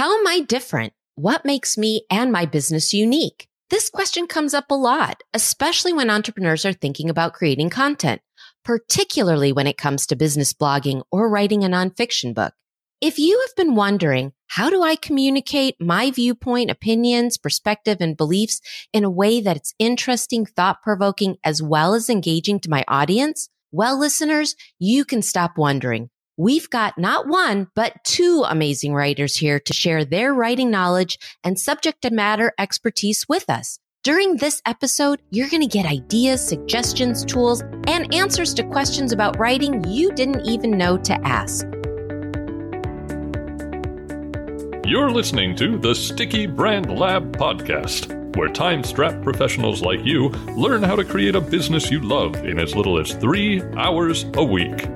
How am I different? What makes me and my business unique? This question comes up a lot, especially when entrepreneurs are thinking about creating content, particularly when it comes to business blogging or writing a nonfiction book. If you have been wondering, how do I communicate my viewpoint, opinions, perspective, and beliefs in a way that it's interesting, thought provoking, as well as engaging to my audience? Well, listeners, you can stop wondering. We've got not one, but two amazing writers here to share their writing knowledge and subject matter expertise with us. During this episode, you're going to get ideas, suggestions, tools, and answers to questions about writing you didn't even know to ask. You're listening to the Sticky Brand Lab podcast, where time strapped professionals like you learn how to create a business you love in as little as three hours a week.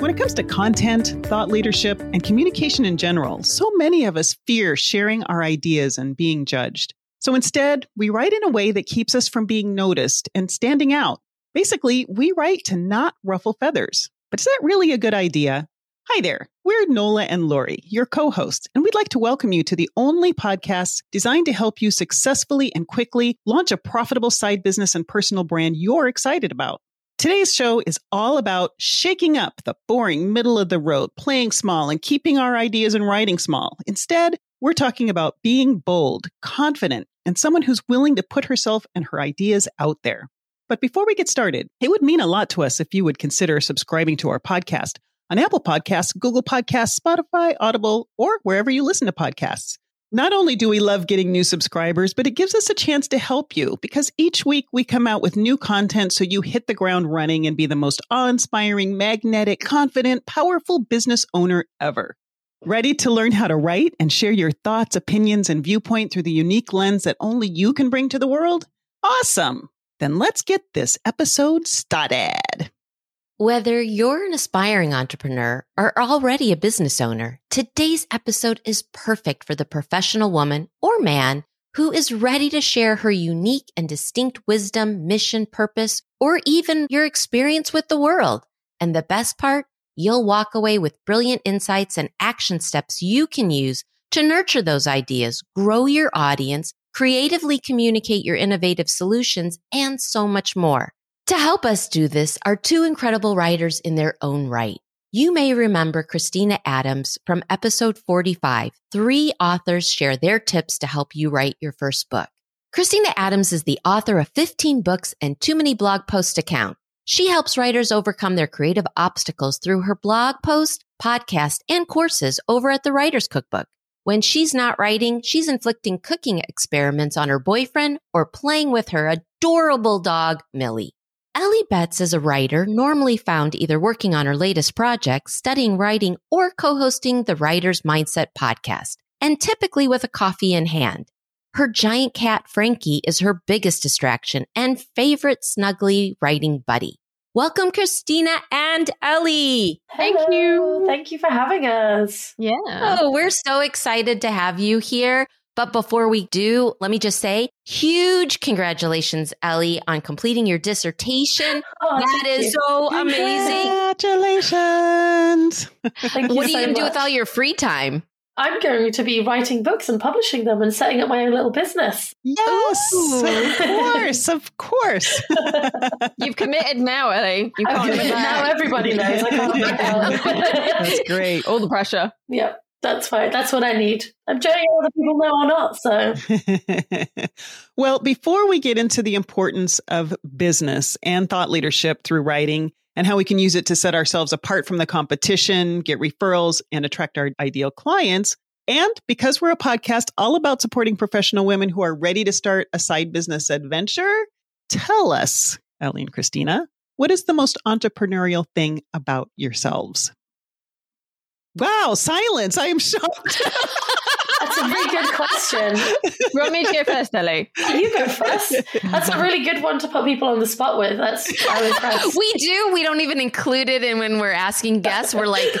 When it comes to content, thought leadership, and communication in general, so many of us fear sharing our ideas and being judged. So instead, we write in a way that keeps us from being noticed and standing out. Basically, we write to not ruffle feathers. But is that really a good idea? Hi there. We're Nola and Lori, your co hosts, and we'd like to welcome you to the only podcast designed to help you successfully and quickly launch a profitable side business and personal brand you're excited about. Today's show is all about shaking up the boring middle of the road, playing small, and keeping our ideas and writing small. Instead, we're talking about being bold, confident, and someone who's willing to put herself and her ideas out there. But before we get started, it would mean a lot to us if you would consider subscribing to our podcast on Apple Podcasts, Google Podcasts, Spotify, Audible, or wherever you listen to podcasts. Not only do we love getting new subscribers, but it gives us a chance to help you because each week we come out with new content so you hit the ground running and be the most awe inspiring, magnetic, confident, powerful business owner ever. Ready to learn how to write and share your thoughts, opinions, and viewpoint through the unique lens that only you can bring to the world? Awesome! Then let's get this episode started. Whether you're an aspiring entrepreneur or already a business owner, today's episode is perfect for the professional woman or man who is ready to share her unique and distinct wisdom, mission, purpose, or even your experience with the world. And the best part, you'll walk away with brilliant insights and action steps you can use to nurture those ideas, grow your audience, creatively communicate your innovative solutions, and so much more. To help us do this are two incredible writers in their own right. You may remember Kristina Adams from episode 45. Three authors share their tips to help you write your first book. Kristina Adams is the author of 15 books and too many blog posts to count. She helps writers overcome their creative obstacles through her blog post, podcast, and courses over at the Writer's Cookbook. When she's not writing, she's inflicting cooking experiments on her boyfriend or playing with her adorable dog, Millie. Ellie Betts is a writer normally found either working on her latest project, studying writing, or co-hosting the Writer's Mindset podcast, and typically with a coffee in hand. Her giant cat, Frankie, is her biggest distraction and favorite snuggly writing buddy. Welcome, Kristina and Ellie. Thank Hello. you. Thank you for having us. Yeah. Oh, we're so excited to have you here. But before we do, let me just say huge congratulations, Ellie, on completing your dissertation. Oh, that is you. so amazing. Congratulations. what are you so going to do with all your free time? I'm going to be writing books and publishing them and setting up my own little business. Yes, Ooh. of course, of course. You've committed now, Ellie. You can't committed now. Everybody knows. I can't That's great. All the pressure. Yep. That's fine. That's what I need. I'm showing other people know or not. So, well, before we get into the importance of business and thought leadership through writing and how we can use it to set ourselves apart from the competition, get referrals, and attract our ideal clients, and because we're a podcast all about supporting professional women who are ready to start a side business adventure, tell us, Ellie and Kristina, what is the most entrepreneurial thing about yourselves? Wow, silence. I am shocked. That's a really good question. Want me to go first, Ellie? You go first. That's a really good one to put people on the spot with. That's I'm impressed. We do. We don't even include it in when we're asking guests. We're like,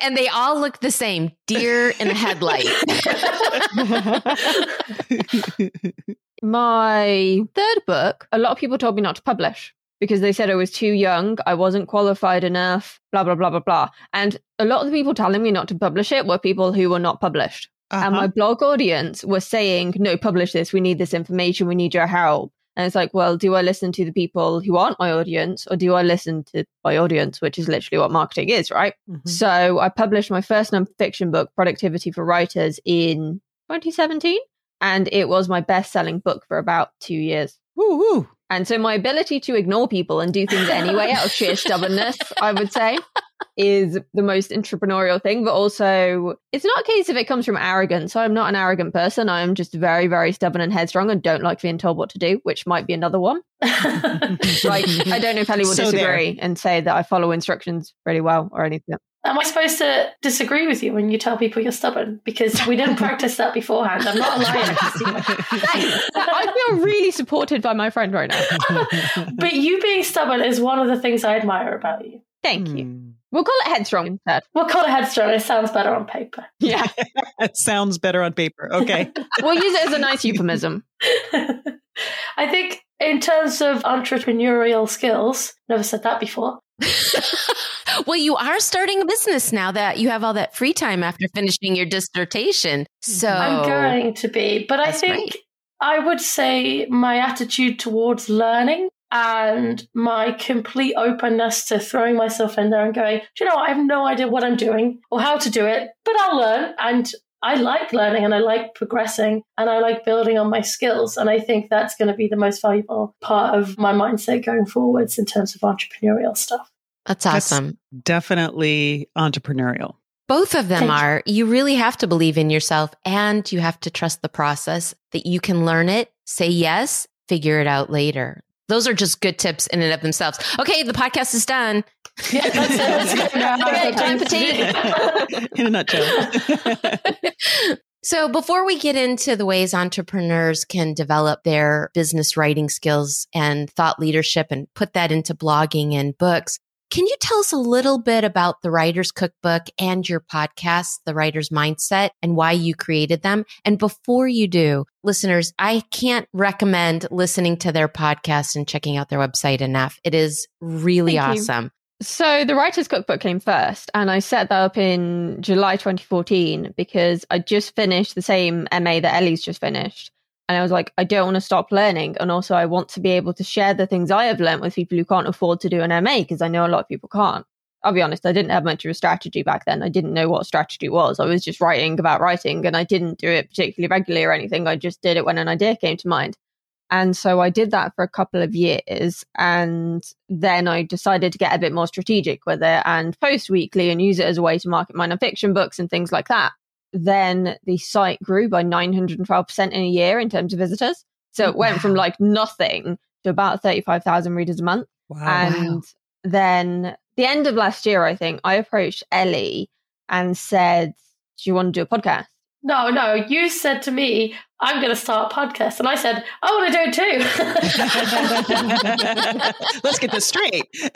and they all look the same: deer in a headlight. My third book. A lot of people told me not to publish because they said I was too young, I wasn't qualified enough, blah, blah, blah, blah, blah. And a lot of the people telling me not to publish it were people who were not published. Uh-huh. And my blog audience was saying, no, publish this. We need this information. We need your help. And it's like, well, do I listen to the people who aren't my audience or do I listen to my audience, which is literally what marketing is, right? Mhm. So I published my first nonfiction book, Productivity for Writers, in 2017. And it was my best selling book for about two years. Woo, woo. And so my ability to ignore people and do things anyway out of sheer stubbornness, I would say, is the most entrepreneurial thing. But also, it's not a case if it comes from arrogance. I'm not an arrogant person. I am just very, very stubborn and headstrong and don't like being told what to do, which might be another one. Like, I don't know if Ellie will So there. disagree and say that I follow instructions really well or anything. Am I supposed to disagree with you when you tell people you're stubborn? Because we didn't practice that beforehand. I'm not a liar, I feel really supported by my friend right now. but you being stubborn is one of the things I admire about you. Thank you. Hmm. We'll call it headstrong instead. We'll call it headstrong. It sounds better on paper. Yeah. it sounds better on paper. Okay. we'll use it as a nice euphemism. I think in terms of entrepreneurial skills, never said that before. well, you are starting a business now that you have all that free time after finishing your dissertation. So I'm going to be, but I think right. I would say my attitude towards learning and my complete openness to throwing myself in there and going, do you know what? I have no idea what I'm doing or how to do it, but I'll learn. And I like learning and I like progressing and I like building on my skills. And I think that's going to be the most valuable part of my mindset going forwards in terms of entrepreneurial stuff. that's That's- awesome. Definitely entrepreneurial. Both of them Thank you. are. You really have to believe in yourself and you have to trust the process that you can learn it, say yes, figure it out later. Those are just good tips in and of themselves. Okay, the podcast is done. Yeah, that's. That's. Okay, time for tea. In a nutshell. So, before we get into the ways entrepreneurs can develop their business writing skills and thought leadership and put that into blogging and books, can you tell us a little bit about the Writer's Cookbook and your podcast, The Writer's Mindset, and why you created them? And before you do, listeners, I can't recommend listening to their podcast and checking out their website enough. It is really Thank you. So the writer's cookbook came first, and I set that up in July 2014 because I just finished the same MA that Ellie's just finished. And I was like, I don't want to stop learning. And also, I want to be able to share the things I have learned with people who can't afford to do an MA because I know a lot of people can't. I'll be honest, I didn't have much of a strategy back then. I didn't know what strategy was. I was just writing about writing and I didn't do it particularly regularly or anything. I just did it when an idea came to mind. And so I did that for a couple of years. And then I decided to get a bit more strategic with it and post weekly and use it as a way to market my nonfiction books and things like that. Then the site grew by 912% in a year in terms of visitors. So it went from like nothing to about 35,000 readers a month. Wow. And then the end of last year, I think I approached Ellie and said, Do you want to do a podcast? No, no, you said to me, I'm going to start a podcast. And I said, I want to do it too. Let's get this straight.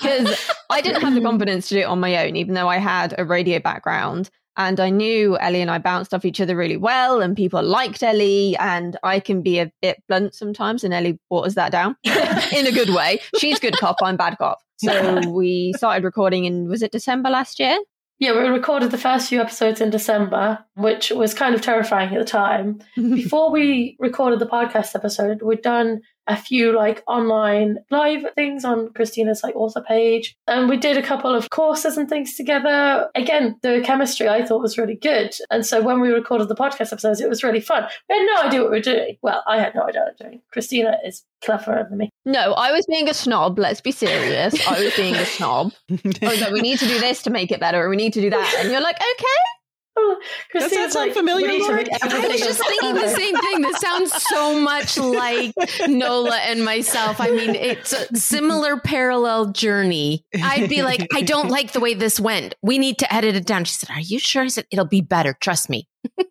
because I didn't have the confidence to do it on my own, even though I had a radio background. And I knew Ellie and I bounced off each other really well, and people liked Ellie. And I can be a bit blunt sometimes, and Ellie waters that down in a good way. She's good cop, I'm bad cop. So we started recording in, was it December last year? Yeah, we recorded the first few episodes in December, which was kind of terrifying at the time. Before we recorded the podcast episode, we'd done a few like online live things on Kristina's like author page. And we did a couple of courses and things together. Again, the chemistry I thought was really good. And so when we recorded the podcast episodes, it was really fun. We had no idea what we were doing. Well, I had no idea what we were doing. Kristina is cleverer than me. No, I was being a snob. Let's be serious. I was being a snob. I was like, we need to do this to make it better, and we need to do that. And you're like, okay. Does that Kristina's sound like, familiar, we need to Lauren? make I was just thinking the same thing. This sounds so much like Nola and myself. I mean, it's a similar parallel journey. I'd be like, I don't like the way this went. We need to edit it down. She said, Are you sure? I said, It'll be better. Trust me.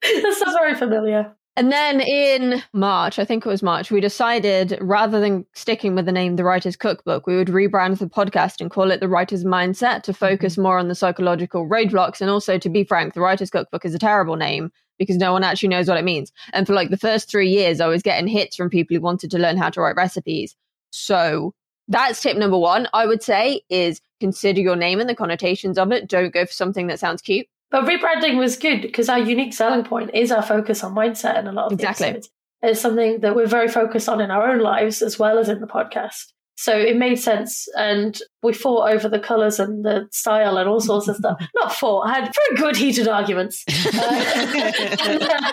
That sounds very familiar. And then in March, I think it was March, we decided rather than sticking with the name The Writer's Cookbook, we would rebrand the podcast and call it The Writer's Mindset to focus mm-hmm. more on the psychological roadblocks. And also, to be frank, The Writer's Cookbook is a terrible name because no one actually knows what it means. And for like the first three years, I was getting hits from people who wanted to learn how to write recipes. So that's tip number one, I would say, is consider your name and the connotations of it. Don't go for something that sounds cute. But rebranding was good because our unique selling point is our focus on mindset and a lot of exactly. episodes. It's something that we're very focused on in our own lives as well as in the podcast. So it made sense. And we fought over the colours and the style and all sorts of stuff. Not fought, I had very good heated arguments. Uh,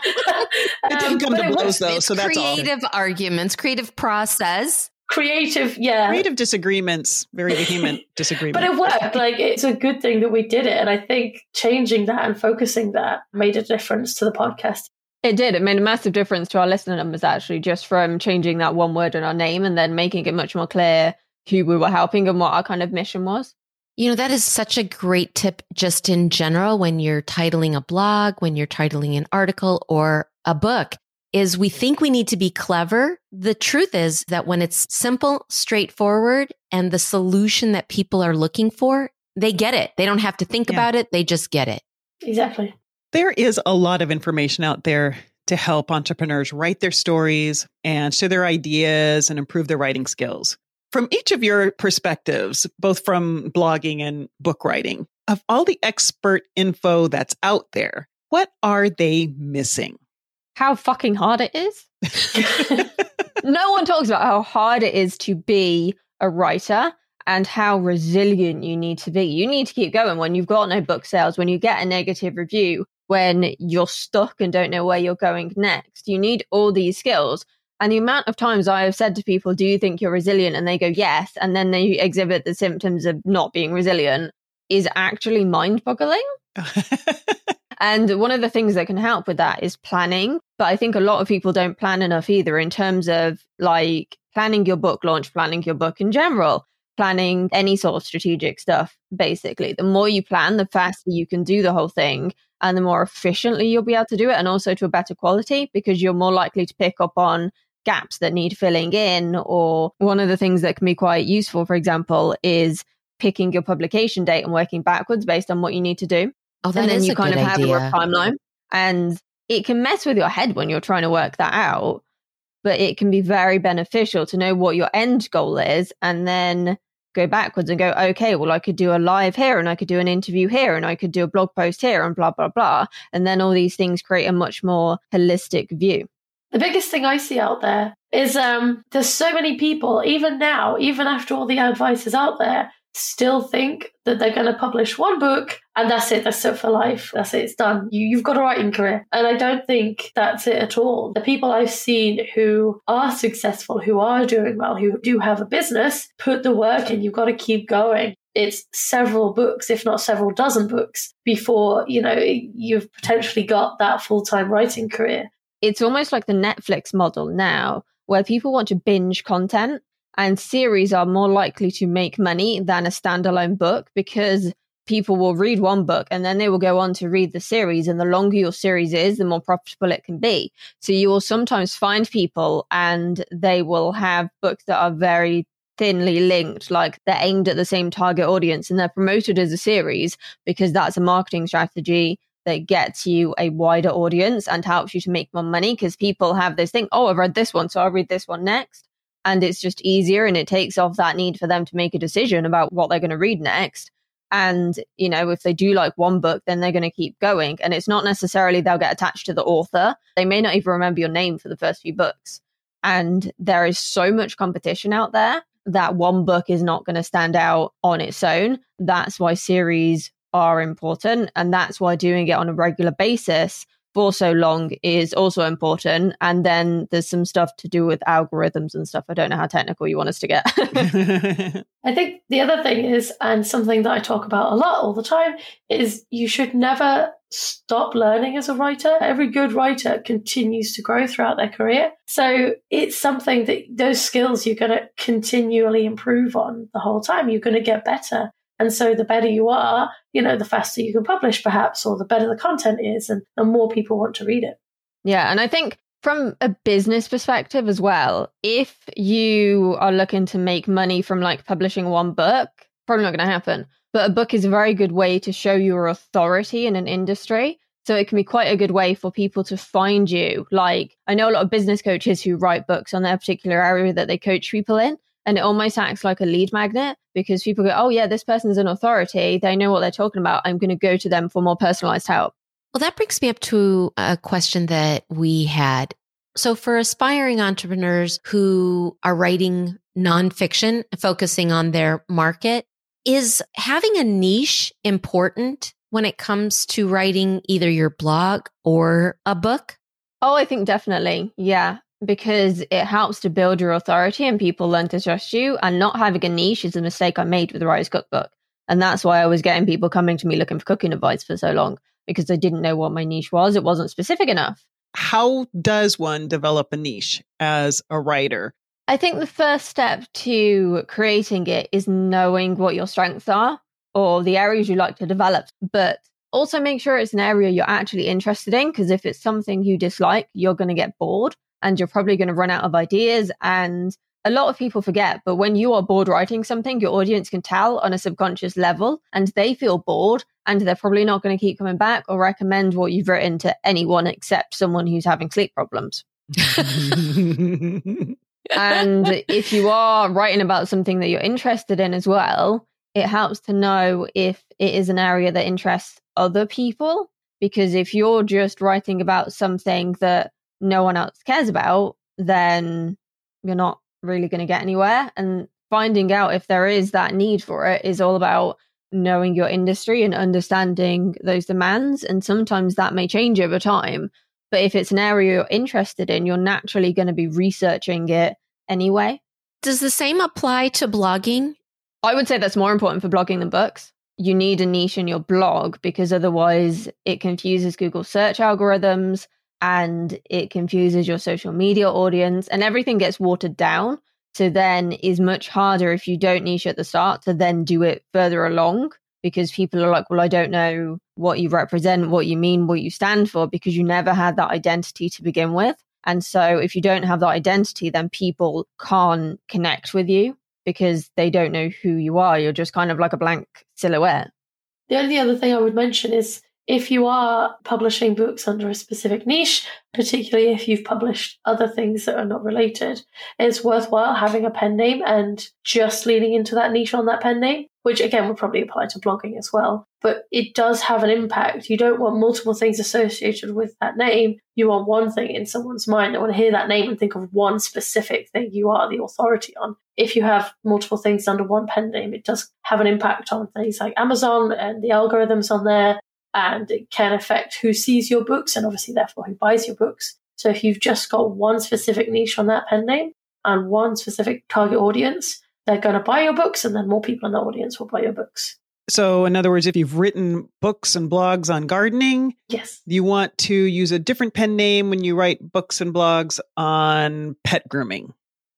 it didn't come um, to blows, though. So that's creative awesome. arguments, creative process creative yeah. Creative disagreements very vehement disagreements but it worked. Like it's a good thing that we did it and i think changing that and focusing that made a difference to the podcast. It did. It made a massive difference to our listener numbers actually just from changing that one word in our name and then making it much more clear who we were helping and what our kind of mission was. You know, that is such a great tip just in general when you're titling a blog, when you're titling an article or a book is we think we need to be clever. The truth is that when it's simple, straightforward, and the solution that people are looking for, they get it. They don't have to think yeah. about it. They just get it. Exactly. There is a lot of information out there to help entrepreneurs write their stories and share their ideas and improve their writing skills. From each of your perspectives, both from blogging and book writing, of all the expert info that's out there, what are they missing? How fucking hard it is. no one talks about how hard it is to be a writer and how resilient you need to be. You need to keep going when you've got no book sales, when you get a negative review, when you're stuck and don't know where you're going next. You need all these skills. And the amount of times I have said to people, Do you think you're resilient? And they go, Yes. And then they exhibit the symptoms of not being resilient is actually mind boggling. And one of the things that can help with that is planning. But I think a lot of people don't plan enough either in terms of like planning your book launch, planning your book in general, planning any sort of strategic stuff, basically. The more you plan, the faster you can do the whole thing and the more efficiently you'll be able to do it and also to a better quality because you're more likely to pick up on gaps that need filling in. Or one of the things that can be quite useful, for example, is picking your publication date and working backwards based on what you need to do. Oh, that and then you kind of have idea. a timeline. And it can mess with your head when you're trying to work that out, but it can be very beneficial to know what your end goal is and then go backwards and go, okay, well, I could do a live here and I could do an interview here and I could do a blog post here and blah, blah, blah. And then all these things create a much more holistic view. The biggest thing I see out there is um, there's so many people, even now, even after all the advice is out there, still think that they're going to publish one book and that's it. That's it for life. That's it. It's done. You, you've got a writing career. And I don't think that's it at all. The people I've seen who are successful, who are doing well, who do have a business, put the work in. You've got to keep going. It's several books, if not several dozen books, before, you know, you've potentially got that full time writing career. It's almost like the Netflix model now, where people want to binge content and series are more likely to make money than a standalone book because people will read one book and then they will go on to read the series. And the longer your series is, the more profitable it can be. So you will sometimes find people and they will have books that are very thinly linked, like they're aimed at the same target audience and they're promoted as a series because that's a marketing strategy that gets you a wider audience and helps you to make more money because people have this thing, oh, I've read this one, so I'll read this one next. And it's just easier and it takes off that need for them to make a decision about what they're going to read next. And, you know, if they do like one book, then they're going to keep going. And it's not necessarily they'll get attached to the author. They may not even remember your name for the first few books. And there is so much competition out there that one book is not going to stand out on its own. That's why series are important. And that's why doing it on a regular basis for so long is also important. And then there's some stuff to do with algorithms and stuff. I don't know how technical you want us to get. I think the other thing is, and something that I talk about a lot all the time, is you should never stop learning as a writer. Every good writer continues to grow throughout their career. So it's something that those skills you're going to continually improve on the whole time. You're going to get better. And so the better you are, you know, the faster you can publish perhaps, or the better the content is and the more people want to read it. Yeah. And I think from a business perspective as well, if you are looking to make money from like publishing one book, probably not going to happen. But a book is a very good way to show your authority in an industry. So it can be quite a good way for people to find you. Like I know a lot of business coaches who write books on their particular area that they coach people in. And it almost acts like a lead magnet because people go, Oh yeah, this person's an authority. They know what they're talking about. I'm going to go to them for more personalized help. Well, that brings me up to a question that we had. So for aspiring entrepreneurs who are writing nonfiction, focusing on their market, is having a niche important when it comes to writing either your blog or a book? Oh, I think definitely. Yeah. Because it helps to build your authority and people learn to trust you. And not having a niche is a mistake I made with the Writer's Cookbook. And that's why I was getting people coming to me looking for cooking advice for so long because I didn't know what my niche was. It wasn't specific enough. How does one develop a niche as a writer? I think the first step to creating it is knowing what your strengths are or the areas you like to develop, but also make sure it's an area you're actually interested in. Because if it's something you dislike, you're going to get bored and you're probably going to run out of ideas. And a lot of people forget, but when you are bored writing something, your audience can tell on a subconscious level and they feel bored and they're probably not going to keep coming back or recommend what you've written to anyone except someone who's having sleep problems. and if you are writing about something that you're interested in as well, it helps to know if it is an area that interests other people. Because if you're just writing about something that no one else cares about, then you're not really going to get anywhere. And finding out if there is that need for it is all about knowing your industry and understanding those demands. And sometimes that may change over time. But if it's an area you're interested in, you're naturally going to be researching it anyway. Does the same apply to blogging? I would say that's more important for blogging than books. You need a niche in your blog because otherwise it confuses Google search algorithms and it confuses your social media audience and everything gets watered down. So then is much harder if you don't niche at the start to then do it further along because people are like, well, I don't know what you represent, what you mean, what you stand for, because you never had that identity to begin with. And so if you don't have that identity, then people can't connect with you because they don't know who you are. You're just kind of like a blank silhouette. The only other thing I would mention is if you are publishing books under a specific niche, particularly if you've published other things that are not related, it's worthwhile having a pen name and just leaning into that niche on that pen name, which again would probably apply to blogging as well. But it does have an impact. You don't want multiple things associated with that name. You want one thing in someone's mind. They want to hear that name and think of one specific thing you are the authority on. If you have multiple things under one pen name, it does have an impact on things like Amazon and the algorithms on there and it can affect who sees your books and obviously therefore who buys your books. So if you've just got one specific niche on that pen name and one specific target audience, they're going to buy your books and then more people in the audience will buy your books. So, in other words, if you've written books and blogs on gardening, yes, you want to use a different pen name when you write books and blogs on pet grooming.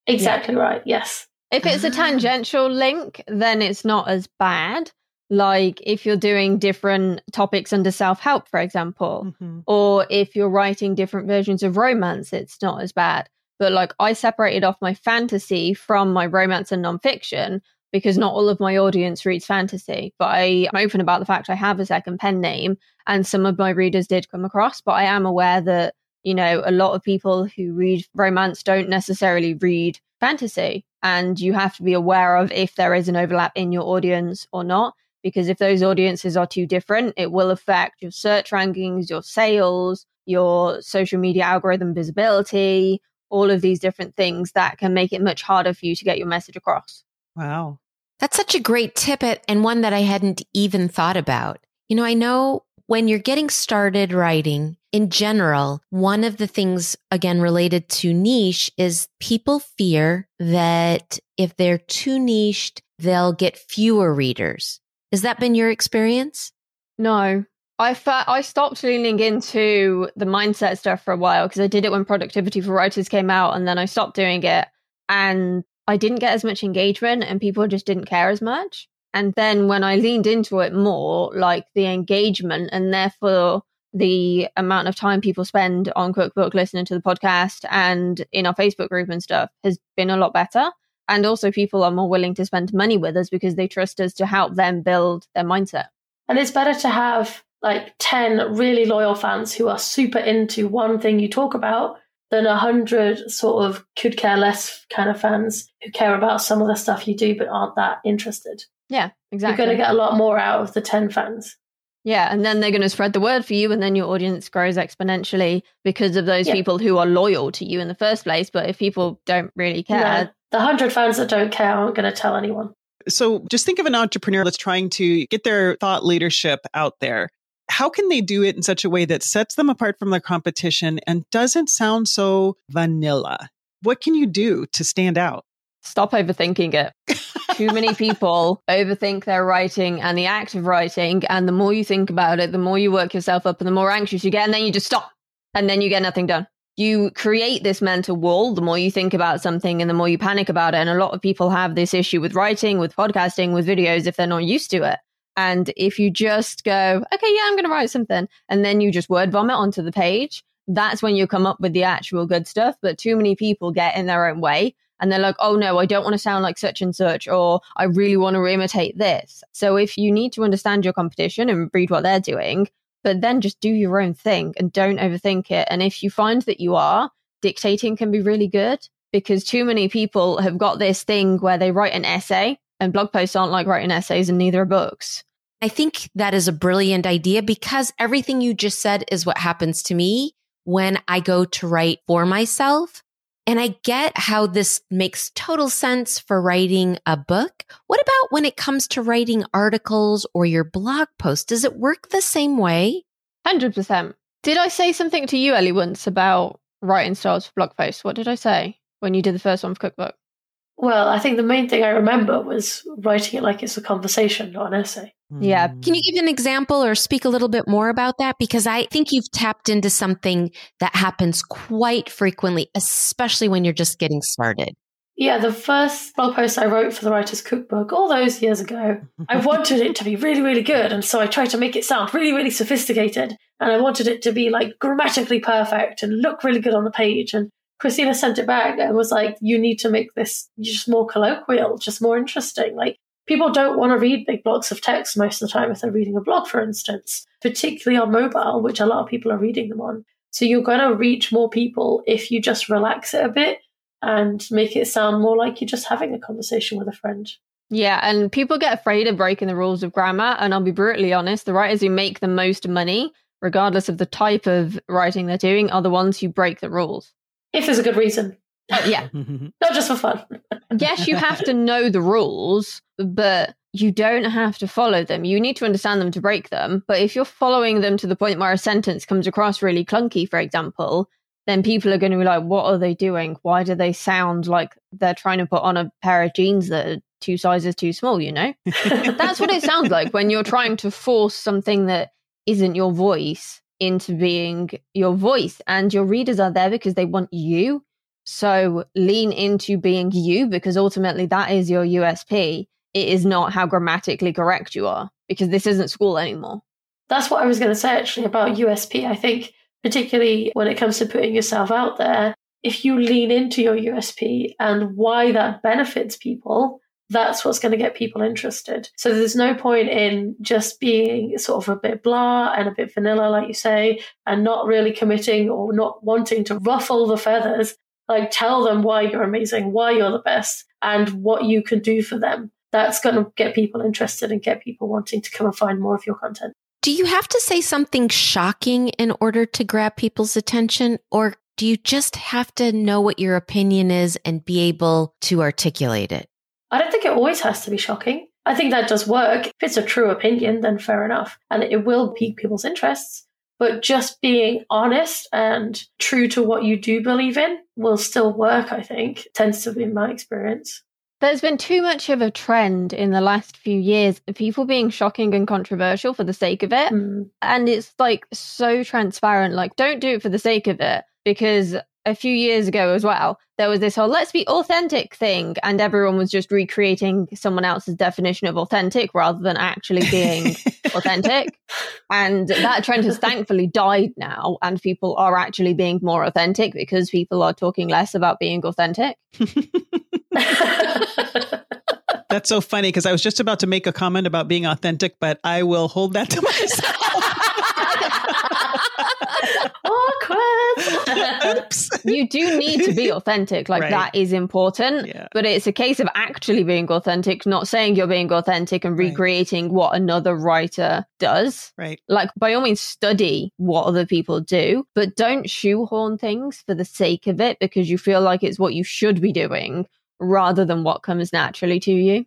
Exactly yeah. right. Yes. If it's a ah. tangential link, then it's not as bad like if you're doing different topics under self help, for example, mm-hmm. or if you're writing different versions of romance, it's not as bad. But like I separated off my fantasy from my romance and nonfiction because not all of my audience reads fantasy. But I, I'm open about the fact I have a second pen name and some of my readers did come across. But I am aware that, you know, a lot of people who read romance don't necessarily read fantasy. And you have to be aware of if there is an overlap in your audience or not because if those audiences are too different, it will affect your search rankings, your sales, your social media algorithm visibility, all of these different things that can make it much harder for you to get your message across. Wow. That's such a great tip and one that I hadn't even thought about. You know, I know when you're getting started writing in general, one of the things, again, related to niche is people fear that if they're too niched, they'll get fewer readers. Has that been your experience? No. I fa- I stopped leaning into the mindset stuff for a while because I did it when Productivity for Writers came out and then I stopped doing it and I didn't get as much engagement and people just didn't care as much. And then when I leaned into it more, like the engagement and therefore the amount of time people spend on Cookbook listening to the podcast and in our Facebook group and stuff has been a lot better. And also, people are more willing to spend money with us because they trust us to help them build their mindset. And it's better to have like 10 really loyal fans who are super into one thing you talk about than a hundred sort of could care less kind of fans who care about some of the stuff you do but aren't that interested. Yeah, exactly. You're going to get a lot more out of the 10 fans. Yeah, and then they're going to spread the word for you, and then your audience grows exponentially because of those yeah. people who are loyal to you in the first place. But if people don't really care, no, the hundred fans that don't care aren't going to tell anyone. So just think of an entrepreneur that's trying to get their thought leadership out there. How can they do it in such a way that sets them apart from their competition and doesn't sound so vanilla? What can you do to stand out? Stop overthinking it. Too many people overthink their writing and the act of writing. And the more you think about it, the more you work yourself up and the more anxious you get. And then you just stop and then you get nothing done. You create this mental wall the more you think about something and the more you panic about it. And a lot of people have this issue with writing, with podcasting, with videos if they're not used to it. And if you just go, okay, yeah, I'm going to write something, and then you just word vomit onto the page, that's when you come up with the actual good stuff. But too many people get in their own way and they're like, oh no, I don't want to sound like such and such, or I really want to imitate this. So if you need to understand your competition and read what they're doing, but then just do your own thing and don't overthink it. And if you find that you are, dictating can be really good because too many people have got this thing where they write an essay and blog posts aren't like writing essays and neither are books. I think that is a brilliant idea because everything you just said is what happens to me when I go to write for myself. And I get how this makes total sense for writing a book. What about when it comes to writing articles or your blog post? Does it work the same way? 100%. Did I say something to you, Ellie, once about writing styles for blog posts? What did I say when you did the first one for Cookbook? Well, I think the main thing I remember was writing it like it's a conversation, not an essay. Yeah. Hmm. Can you give an example or speak a little bit more about that? Because I think you've tapped into something that happens quite frequently, especially when you're just getting started. Yeah, the first blog post I wrote for the Writer's Cookbook all those years ago, I wanted it to be really, really good. And so I tried to make it sound really, really sophisticated. And I wanted it to be like grammatically perfect and look really good on the page. And Kristina sent it back and was like, you need to make this just more colloquial, just more interesting. Like, people don't want to read big blocks of text most of the time if they're reading a blog, for instance, particularly on mobile, which a lot of people are reading them on. So you're going to reach more people if you just relax it a bit and make it sound more like you're just having a conversation with a friend. Yeah, and people get afraid of breaking the rules of grammar. And I'll be brutally honest, the writers who make the most money, regardless of the type of writing they're doing, are the ones who break the rules. If there's a good reason. Uh, yeah. Not just for fun. yes, you have to know the rules, but you don't have to follow them. You need to understand them to break them. But if you're following them to the point where a sentence comes across really clunky, for example, then people are going to be like, what are they doing? Why do they sound like they're trying to put on a pair of jeans that are two sizes too small, you know? That's what it sounds like when you're trying to force something that isn't your voice into being your voice. And your readers are there because they want you. So lean into being you because ultimately that is your USP. It is not how grammatically correct you are because this isn't school anymore. That's what I was going to say actually about USP. I think, particularly when it comes to putting yourself out there, if you lean into your USP and why that benefits people, that's what's going to get people interested. So there's no point in just being sort of a bit blah and a bit vanilla, like you say, and not really committing or not wanting to ruffle the feathers like tell them why you're amazing, why you're the best, and what you can do for them. That's going to get people interested and get people wanting to come and find more of your content. Do you have to say something shocking in order to grab people's attention? Or do you just have to know what your opinion is and be able to articulate it? I don't think it always has to be shocking. I think that does work. If it's a true opinion, then fair enough. And it will pique people's interests. But just being honest and true to what you do believe in will still work, I think, tends to be my experience. There's been too much of a trend in the last few years of people being shocking and controversial for the sake of it. Mm. And it's like so transparent. Like, don't do it for the sake of it because a few years ago as well, there was this whole let's be authentic thing, and everyone was just recreating someone else's definition of authentic rather than actually being authentic. And that trend has thankfully died now, and people are actually being more authentic because people are talking less about being authentic. That's so funny because I was just about to make a comment about being authentic, but I will hold that to myself. Oops. you do need to be authentic. Like right. that is important. Yeah. But it's a case of actually being authentic, not saying you're being authentic and recreating right. what another writer does. Right. Like by all means study what other people do, but don't shoehorn things for the sake of it because you feel like it's what you should be doing rather than what comes naturally to you.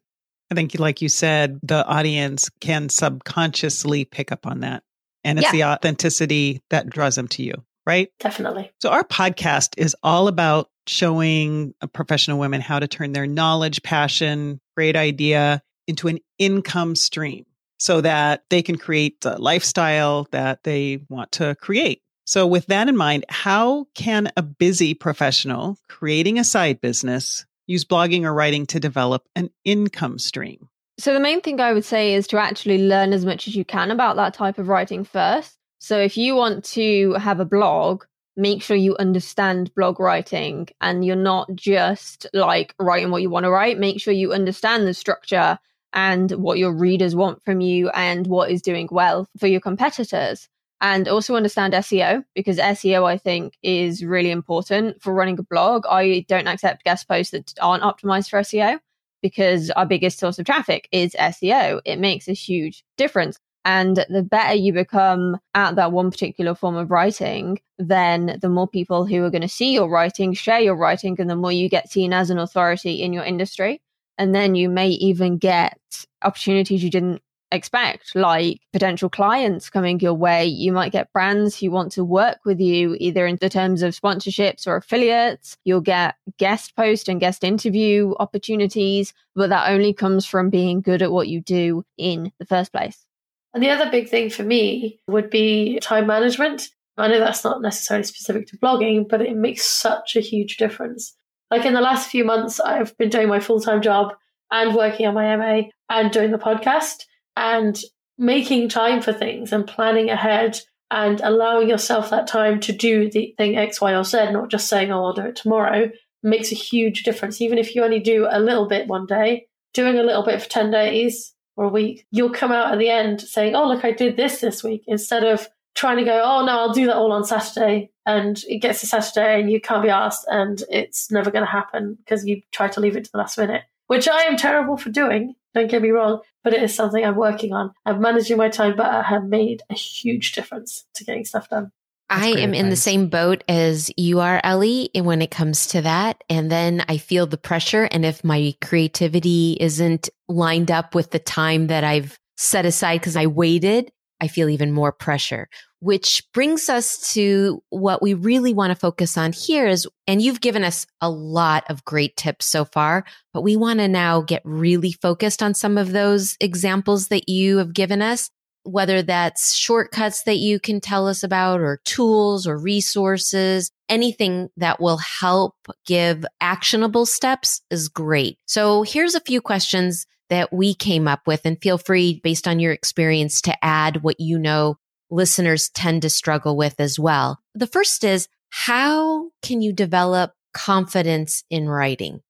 I think, like you said, the audience can subconsciously pick up on that. And it's yeah. the authenticity that draws them to you, right? Definitely. So, our podcast is all about showing professional women how to turn their knowledge, passion, great idea into an income stream so that they can create the lifestyle that they want to create. So, with that in mind, how can a busy professional creating a side business use blogging or writing to develop an income stream? So, the main thing I would say is to actually learn as much as you can about that type of writing first. So, if you want to have a blog, make sure you understand blog writing and you're not just like writing what you want to write. Make sure you understand the structure and what your readers want from you and what is doing well for your competitors and also understand SEO because SEO, I think, is really important for running a blog. I don't accept guest posts that aren't optimized for SEO because our biggest source of traffic is SEO. It makes a huge difference. And the better you become at that one particular form of writing, then the more people who are going to see your writing, share your writing, and the more you get seen as an authority in your industry. And then you may even get opportunities you didn't expect, like potential clients coming your way. You might get brands who want to work with you, either in the terms of sponsorships or affiliates. You'll get guest post and guest interview opportunities, but that only comes from being good at what you do in the first place. And the other big thing for me would be time management. I know that's not necessarily specific to blogging, but it makes such a huge difference. Like in the last few months, I've been doing my full time job and working on my MA and doing the podcast and making time for things and planning ahead and allowing yourself that time to do the thing X, Y, or Z, not just saying, oh, I'll do it tomorrow, makes a huge difference. Even if you only do a little bit one day, doing a little bit for 10 days or a week, you'll come out at the end saying, oh, look, I did this this week instead of trying to go, oh, no, I'll do that all on Saturday. And it gets to Saturday and you can't be asked and it's never going to happen because you try to leave it to the last minute, which I am terrible for doing. Don't get me wrong, but it is something I'm working on. I'm managing my time better have made a huge difference to getting stuff done. That's I am advice. in the same boat as you are, Ellie, when it comes to that. And then I feel the pressure. And if my creativity isn't lined up with the time that I've set aside because I waited, I feel even more pressure which brings us to what we really want to focus on here is, and you've given us a lot of great tips so far, but we want to now get really focused on some of those examples that you have given us, whether that's shortcuts that you can tell us about or tools or resources, anything that will help give actionable steps is great. So here's a few questions that we came up with and feel free based on your experience to add what you know listeners tend to struggle with as well. The first is how can you develop confidence in writing?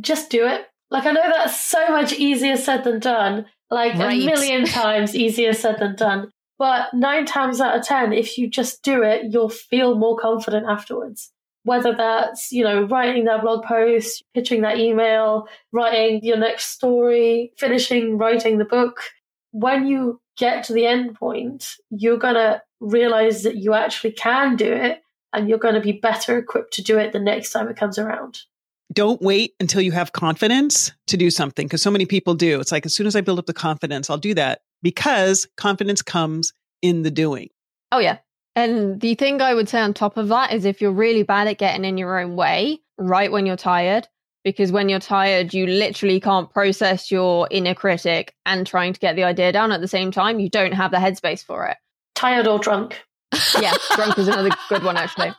Just do it. Like, I know that's so much easier said than done, like right. a million times easier said than done. But nine times out of 10, if you just do it, you'll feel more confident afterwards. Whether that's, you know, writing that blog post, pitching that email, writing your next story, finishing writing the book. When you get to the end point, you're going to realize that you actually can do it and you're going to be better equipped to do it the next time it comes around. Don't wait until you have confidence to do something because so many people do. It's like as soon as I build up the confidence, I'll do that because confidence comes in the doing. Oh, yeah. And the thing I would say on top of that is if you're really bad at getting in your own way, right when you're tired, because when you're tired, you literally can't process your inner critic and trying to get the idea down at the same time. You don't have the headspace for it. Tired or drunk. yeah, drunk is another good one actually.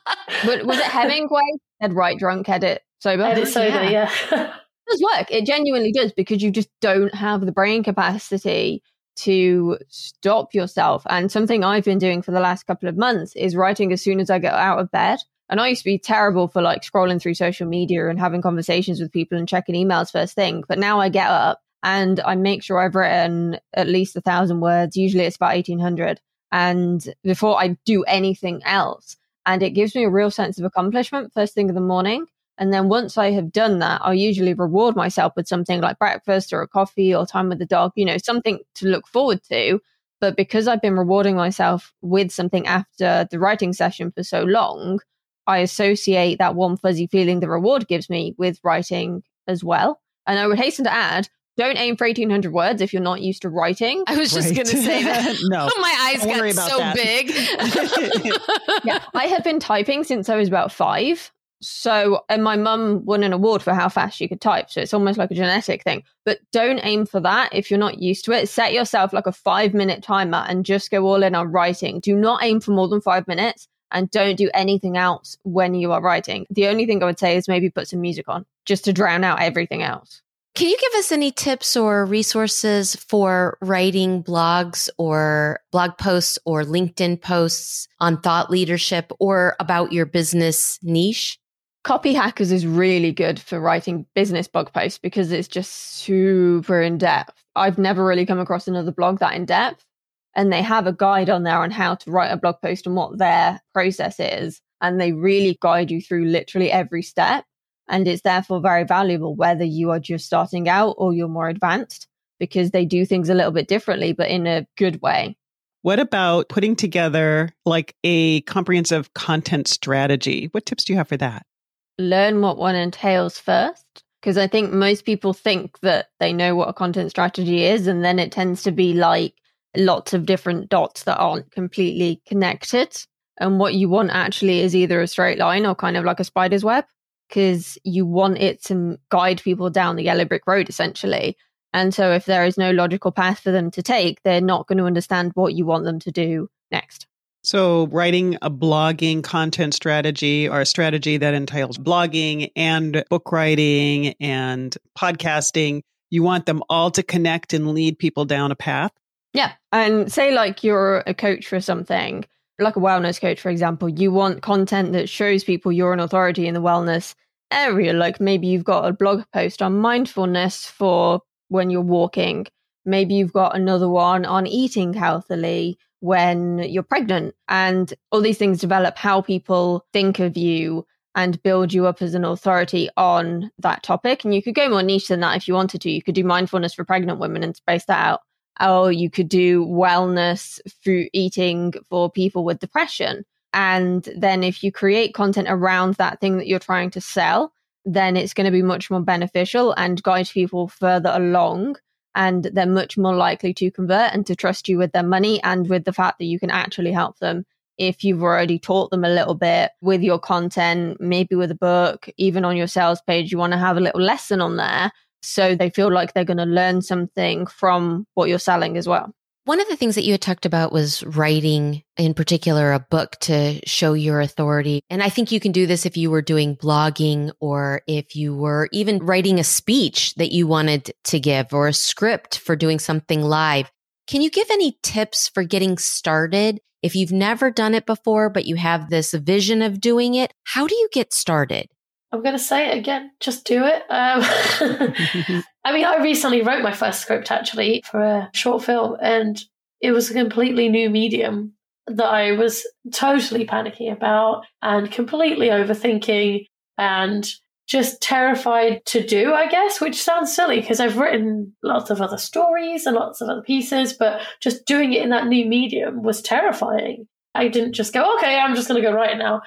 But was it Hemingway said write drunk, edit sober? Edit sober, yeah. it does work. It genuinely does because you just don't have the brain capacity to stop yourself. And something I've been doing for the last couple of months is writing as soon as I get out of bed. And I used to be terrible for like scrolling through social media and having conversations with people and checking emails first thing. But now I get up and I make sure I've written at least a thousand words. Usually it's about 1800. And before I do anything else, and it gives me a real sense of accomplishment first thing in the morning. And then once I have done that, I'll usually reward myself with something like breakfast or a coffee or time with the dog, you know, something to look forward to. But because I've been rewarding myself with something after the writing session for so long, I associate that warm, fuzzy feeling the reward gives me with writing as well. And I would hasten to add, don't aim for 1800 words if you're not used to writing. I was just Right. going to say that. no. My eyes Don't got so that. big. yeah, I have been typing since I was about five. So, and my mum won an award for how fast she could type. So it's almost like a genetic thing. But don't aim for that if you're not used to it. Set yourself like a five minute timer and just go all in on writing. Do not aim for more than five minutes and don't do anything else when you are writing. The only thing I would say is maybe put some music on just to drown out everything else. Can you give us any tips or resources for writing blogs or blog posts or LinkedIn posts on thought leadership or about your business niche? Copy Hackers is really good for writing business blog posts because it's just super in depth. I've never really come across another blog that in depth. And they have a guide on there on how to write a blog post and what their process is. And they really guide you through literally every step. And it's therefore very valuable whether you are just starting out or you're more advanced because they do things a little bit differently, but in a good way. What about putting together like a comprehensive content strategy? What tips do you have for that? Learn what one entails first because I think most people think that they know what a content strategy is, and then it tends to be like lots of different dots that aren't completely connected. And what you want actually is either a straight line or kind of like a spider's web because you want it to guide people down the yellow brick road essentially. And so if there is no logical path for them to take, they're not going to understand what you want them to do next. So, writing a blogging content strategy or a strategy that entails blogging and book writing and podcasting, you want them all to connect and lead people down a path. Yeah. And say, like, you're a coach for something, like a wellness coach, for example, you want content that shows people you're an authority in the wellness area. Like, maybe you've got a blog post on mindfulness for when you're walking. Maybe you've got another one on eating healthily when you're pregnant. And all these things develop how people think of you and build you up as an authority on that topic. And you could go more niche than that if you wanted to. You could do mindfulness for pregnant women and space that out or you could do wellness through eating for people with depression. And then if you create content around that thing that you're trying to sell, then it's going to be much more beneficial and guide people further along. And they're much more likely to convert and to trust you with their money and with the fact that you can actually help them if you've already taught them a little bit with your content, maybe with a book, even on your sales page, you want to have a little lesson on there so they feel like they're going to learn something from what you're selling as well. One of the things that you had talked about was writing, in particular, a book to show your authority. And I think you can do this if you were doing blogging or if you were even writing a speech that you wanted to give or a script for doing something live. Can you give any tips for getting started? If you've never done it before, but you have this vision of doing it, how do you get started? I'm going to say it again. Just do it. Um, I mean, I recently wrote my first script actually for a short film, and it was a completely new medium that I was totally panicking about and completely overthinking and just terrified to do, I guess, which sounds silly because I've written lots of other stories and lots of other pieces, but just doing it in that new medium was terrifying. I didn't just go, okay, I'm just going to go write it now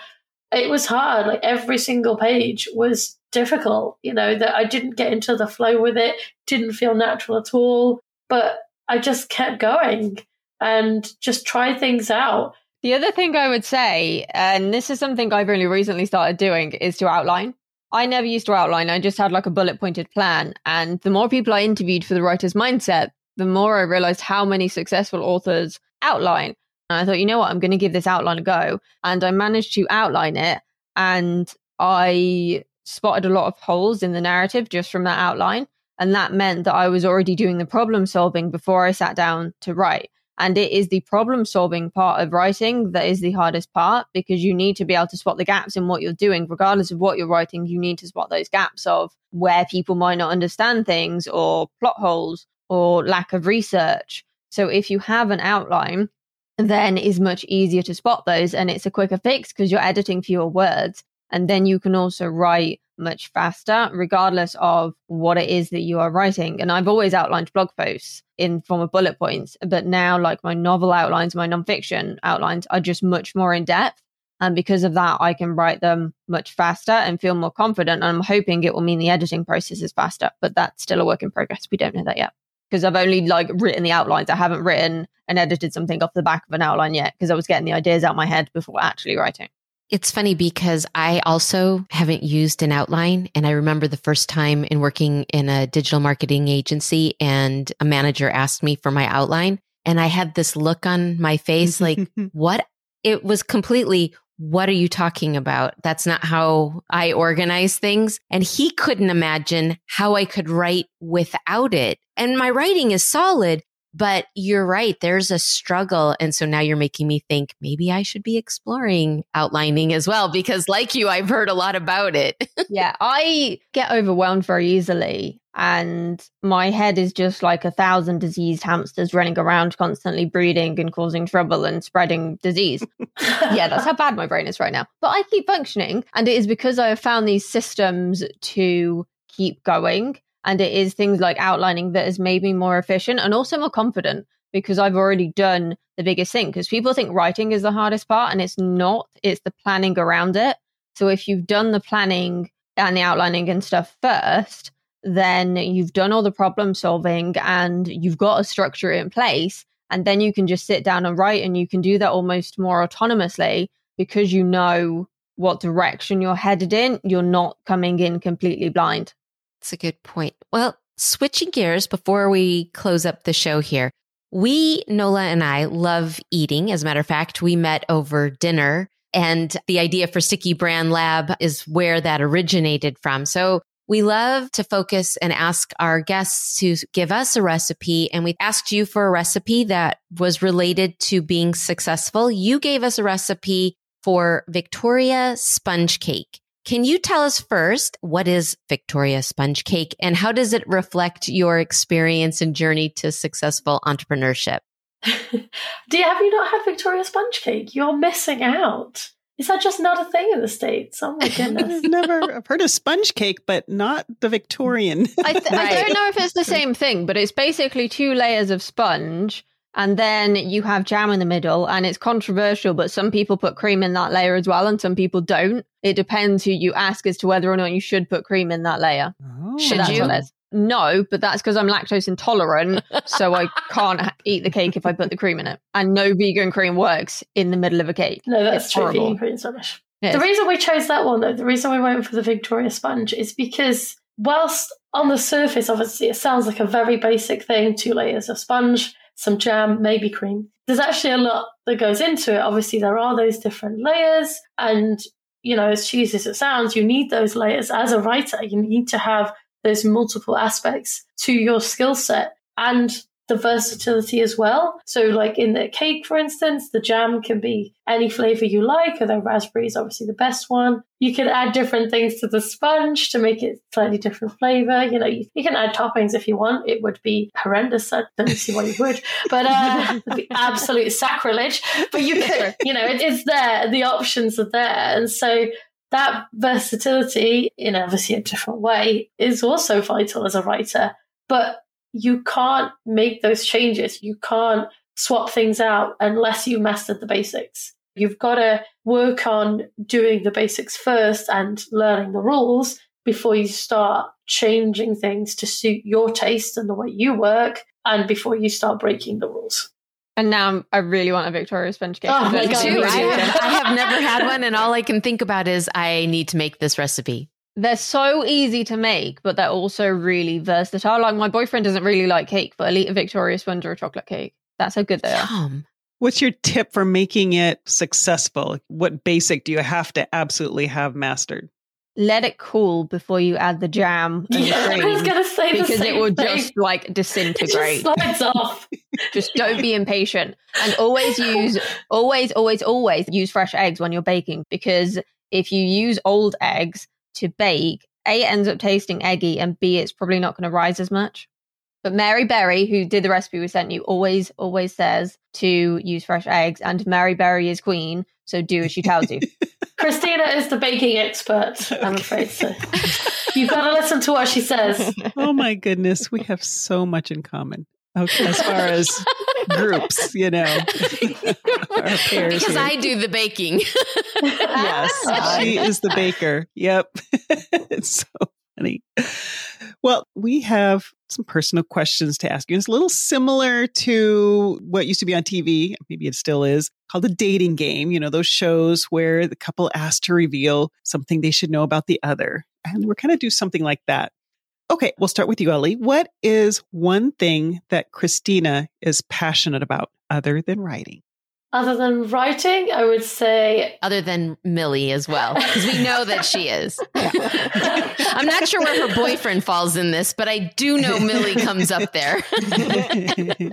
it was hard. Like every single page was difficult, you know, that I didn't get into the flow with it, didn't feel natural at all. But I just kept going and just tried things out. The other thing I would say, and this is something I've only recently started doing, is to outline. I never used to outline. I just had like a bullet pointed plan. And the more people I interviewed for the writer's mindset, the more I realized how many successful authors outline. And I thought, you know what, I'm going to give this outline a go. And I managed to outline it. And I spotted a lot of holes in the narrative just from that outline. And that meant that I was already doing the problem solving before I sat down to write. And it is the problem solving part of writing that is the hardest part because you need to be able to spot the gaps in what you're doing. Regardless of what you're writing, you need to spot those gaps of where people might not understand things or plot holes or lack of research. So if you have an outline, then is much easier to spot those and it's a quicker fix because you're editing fewer words. And then you can also write much faster, regardless of what it is that you are writing. And I've always outlined blog posts in form of bullet points, but now like my novel outlines, my nonfiction outlines are just much more in depth. And because of that, I can write them much faster and feel more confident. And I'm hoping it will mean the editing process is faster, but that's still a work in progress. We don't know that yet because I've only like written the outlines. I haven't written and edited something off the back of an outline yet because I was getting the ideas out of my head before actually writing. It's funny because I also haven't used an outline. And I remember the first time in working in a digital marketing agency and a manager asked me for my outline. And I had this look on my face like, what? It was completely, what are you talking about? That's not how I organize things. And he couldn't imagine how I could write without it. And my writing is solid, but you're right. There's a struggle. And so now you're making me think maybe I should be exploring outlining as well, because like you, I've heard a lot about it. yeah, I get overwhelmed very easily. And my head is just like a thousand diseased hamsters running around constantly breeding and causing trouble and spreading disease. yeah, that's how bad my brain is right now. But I keep functioning. And it is because I have found these systems to keep going and it is things like outlining that has made me more efficient and also more confident because I've already done the biggest thing. Because people think writing is the hardest part, and it's not, it's the planning around it. So if you've done the planning and the outlining and stuff first, then you've done all the problem solving and you've got a structure in place. And then you can just sit down and write, and you can do that almost more autonomously because you know what direction you're headed in. You're not coming in completely blind. That's a good point. Well, switching gears before we close up the show here. We, Nola and I, love eating. As a matter of fact, we met over dinner, and the idea for Sticky Brand Lab is where that originated from. So we love to focus and ask our guests to give us a recipe. And we asked you for a recipe that was related to being successful. You gave us a recipe for Victoria sponge cake. Can you tell us first what is Victoria Sponge Cake and how does it reflect your experience and journey to successful entrepreneurship? Do you have you not had Victoria Sponge Cake? You're missing out. Is that just not a thing in the states? Oh my goodness! I've never I've heard of sponge cake, but not the Victorian. I, th- right. I don't know if it's the same thing, but it's basically two layers of sponge and then you have jam in the middle and it's controversial but some people put cream in that layer as well and some people don't. It depends who you ask as to whether or not you should put cream in that layer. Oh. should you? no but that's because i'm lactose intolerant so i can't eat the cake if i put the cream in it. And no vegan cream works in the middle of a cake. No that's it's true horrible. vegan cream is rubbish the reason we chose that one though the reason we went for the victoria sponge is because whilst on the surface obviously it sounds like a very basic thing two layers of sponge some jam, maybe cream. There's actually a lot that goes into it. Obviously, there are those different layers. And, you know, as cheesy as it sounds, you need those layers as a writer. You need to have those multiple aspects to your skill set. And the versatility as well. So, like in the cake, for instance, the jam can be any flavor you like, although raspberry is obviously the best one. You can add different things to the sponge to make it slightly different flavor. You know, you, you can add toppings if you want. It would be horrendous. I don't see why you would, but uh, it'd be absolute sacrilege. But you can, you know, it is there. The options are there. And so that versatility in obviously a different way is also vital as a writer. But you can't make those changes. You can't swap things out unless you mastered the basics. You've got to work on doing the basics first and learning the rules before you start changing things to suit your taste and the way you work and before you start breaking the rules. And now I really want a Victoria sponge cake. Oh my God, I, I have never had one, and all I can think about is I need to make this recipe. They're so easy to make, but they're also really versatile. Like my boyfriend doesn't really like cake, but I'll eat a Victoria sponge or chocolate cake. That's how good they are. What's your tip for making it successful? What basic do you have to absolutely have mastered? Let it cool before you add the jam and Yeah, the I was going to say the because it will thing. just like It just disintegrate. slides off. just don't be impatient and always use always always always use fresh eggs when you're baking because if you use old eggs to bake a it ends up tasting eggy and b it's probably not going to rise as much but mary berry who did the recipe we sent you always always says to use fresh eggs and mary berry is queen so do as she tells you Kristina is the baking expert, I'm afraid so. You've got to listen to what she says. oh my goodness, we have so much in common. Okay, as far as groups, you know, our pairs because here. I do the baking. yes, ah. she is the baker. Yep, it's so funny. Well, we have some personal questions to ask you. It's a little similar to what used to be on TV, maybe it still is, called the dating game. You know, those shows where the couple asked to reveal something they should know about the other. And we're kind of do something like that. Okay, we'll start with you, Ellie. What is one thing that Kristina is passionate about other than writing? Other than writing, I would say Other than Millie as well, because we know that she is. I'm not sure where her boyfriend falls in this, but I do know Millie comes up there.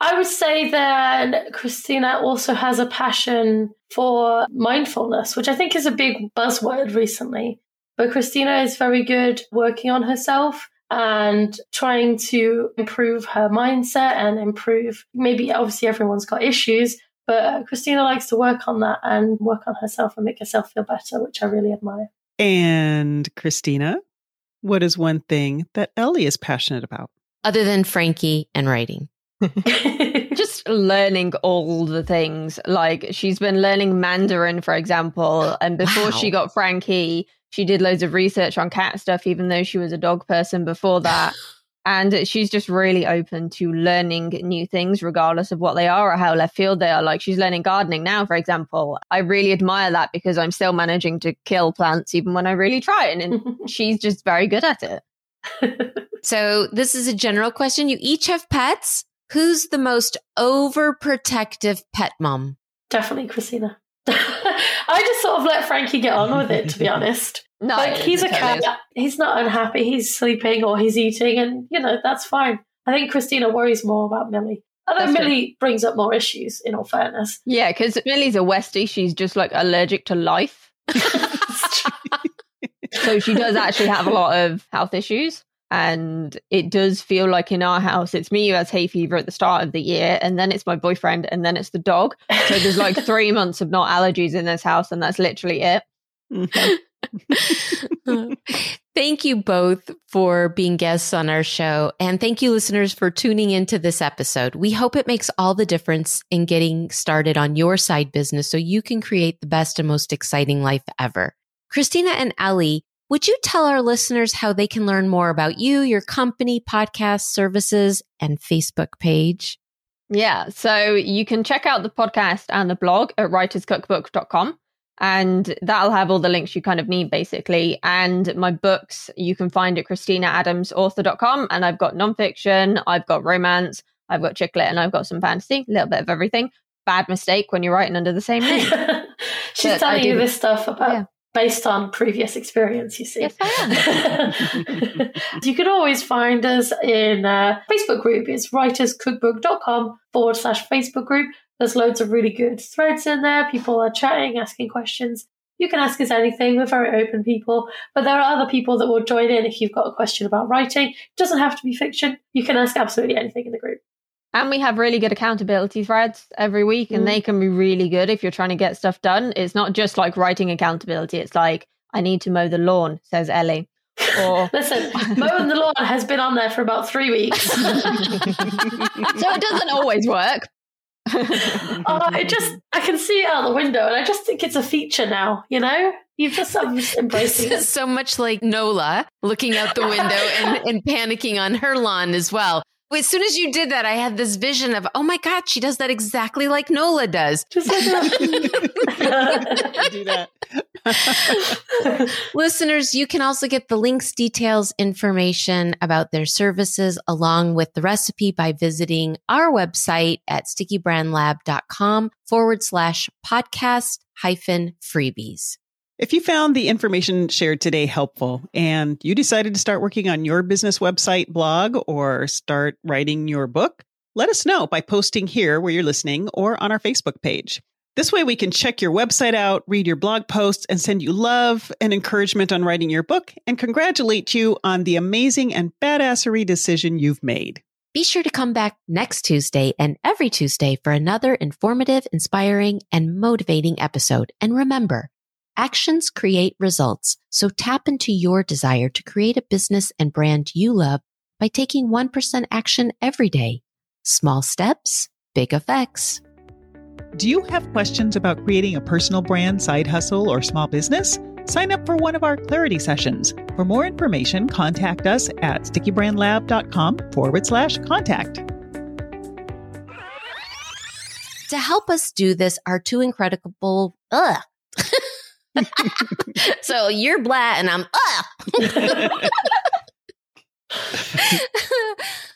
I would say that Kristina also has a passion for mindfulness, which I think is a big buzzword recently. But Kristina is very good working on herself and trying to improve her mindset and improve. Maybe obviously everyone's got issues, but uh, Kristina likes to work on that and work on herself and make herself feel better, which I really admire. and Kristina, what is one thing that Ellie is passionate about? Other than Frankie and writing. just learning all the things. Like she's been learning Mandarin, for example, and before she got Frankie, she did loads of research on cat stuff, even though she was a dog person before that. And she's just really open to learning new things, regardless of what they are or how left field they are. Like she's learning gardening now, for example. I really admire that because I'm still managing to kill plants even when I really try. And, and she's just very good at it. So this is a general question. You each have pets. Who's the most overprotective pet mom? Definitely Kristina. I just sort of let Frankie get on with it, to be honest. No, like he's a totally cat. He's not unhappy. He's sleeping or he's eating, and you know that's fine. I think Kristina worries more about Millie. Although That's. Millie brings up more issues, in all fairness. Yeah, because Millie's a Westie. She's just like allergic to life. So she does actually have a lot of health issues. And it does feel like in our house, it's me who has hay fever at the start of the year, and then it's my boyfriend, and then it's the dog. So there's like three months of not allergies in this house, and that's literally it. Mhm. thank you both for being guests on our show. And thank you, listeners, for tuning into this episode. We hope it makes all the difference in getting started on your side business so you can create the best and most exciting life ever. Kristina and Ellie, would you tell our listeners how they can learn more about you, your company, podcast, services, and Facebook page? Yeah. So you can check out the podcast and the blog at writerscookbook.com. And that'll have all the links you kind of need, basically. And my books, you can find at KristinaAdamsAuthor.com. And I've got nonfiction, I've got romance, I've got chick lit, and I've got some fantasy, a little bit of everything. Bad mistake when you're writing under the same name. She's But telling you this stuff about Yeah. Based on previous experience. You see, Yes, I you can always find us in a Facebook group. It's writerscookbook.com forward slash Facebook group. There's loads of really good threads in there. People are chatting, asking questions. You can ask us anything. We're very open people. But there are other people that will join in if you've got a question about writing. It doesn't have to be fiction. You can ask absolutely anything in the group. And we have really good accountability threads every week, and Mm. they can be really good if you're trying to get stuff done. It's not just like writing accountability, it's like, I need to mow the lawn, says Ellie. Or Listen, mowing the lawn has been on there for about three weeks. so it doesn't always work. Oh, it just I can see it out the window, and I just think it's a feature now. You know, you've just I'm embracing it. so much like Nola looking out the window and, and panicking on her lawn as well. As soon as you did that, I had this vision of, oh my God, she does that exactly like Nola does. Just like do that. Listeners, you can also get the links, details, information about their services along with the recipe by visiting our website at stickybrandlab.com forward slash podcast hyphen freebies. If you found the information shared today helpful and you decided to start working on your business website, blog, or start writing your book, let us know by posting here where you're listening or on our Facebook page. This way we can check your website out, read your blog posts, and send you love and encouragement on writing your book and congratulate you on the amazing and badassery decision you've made. Be sure to come back next Tuesday and every Tuesday for another informative, inspiring, and motivating episode. And remember, actions create results. So tap into your desire to create a business and brand you love by taking 1% action every day. Small steps, big effects. Do you have questions about creating a personal brand, side hustle, or small business? Sign up for one of our clarity sessions. For more information, contact us at stickybrandlab.com forward slash contact. To help us do this, our two incredible, ugh. so you're blah and I'm, ugh.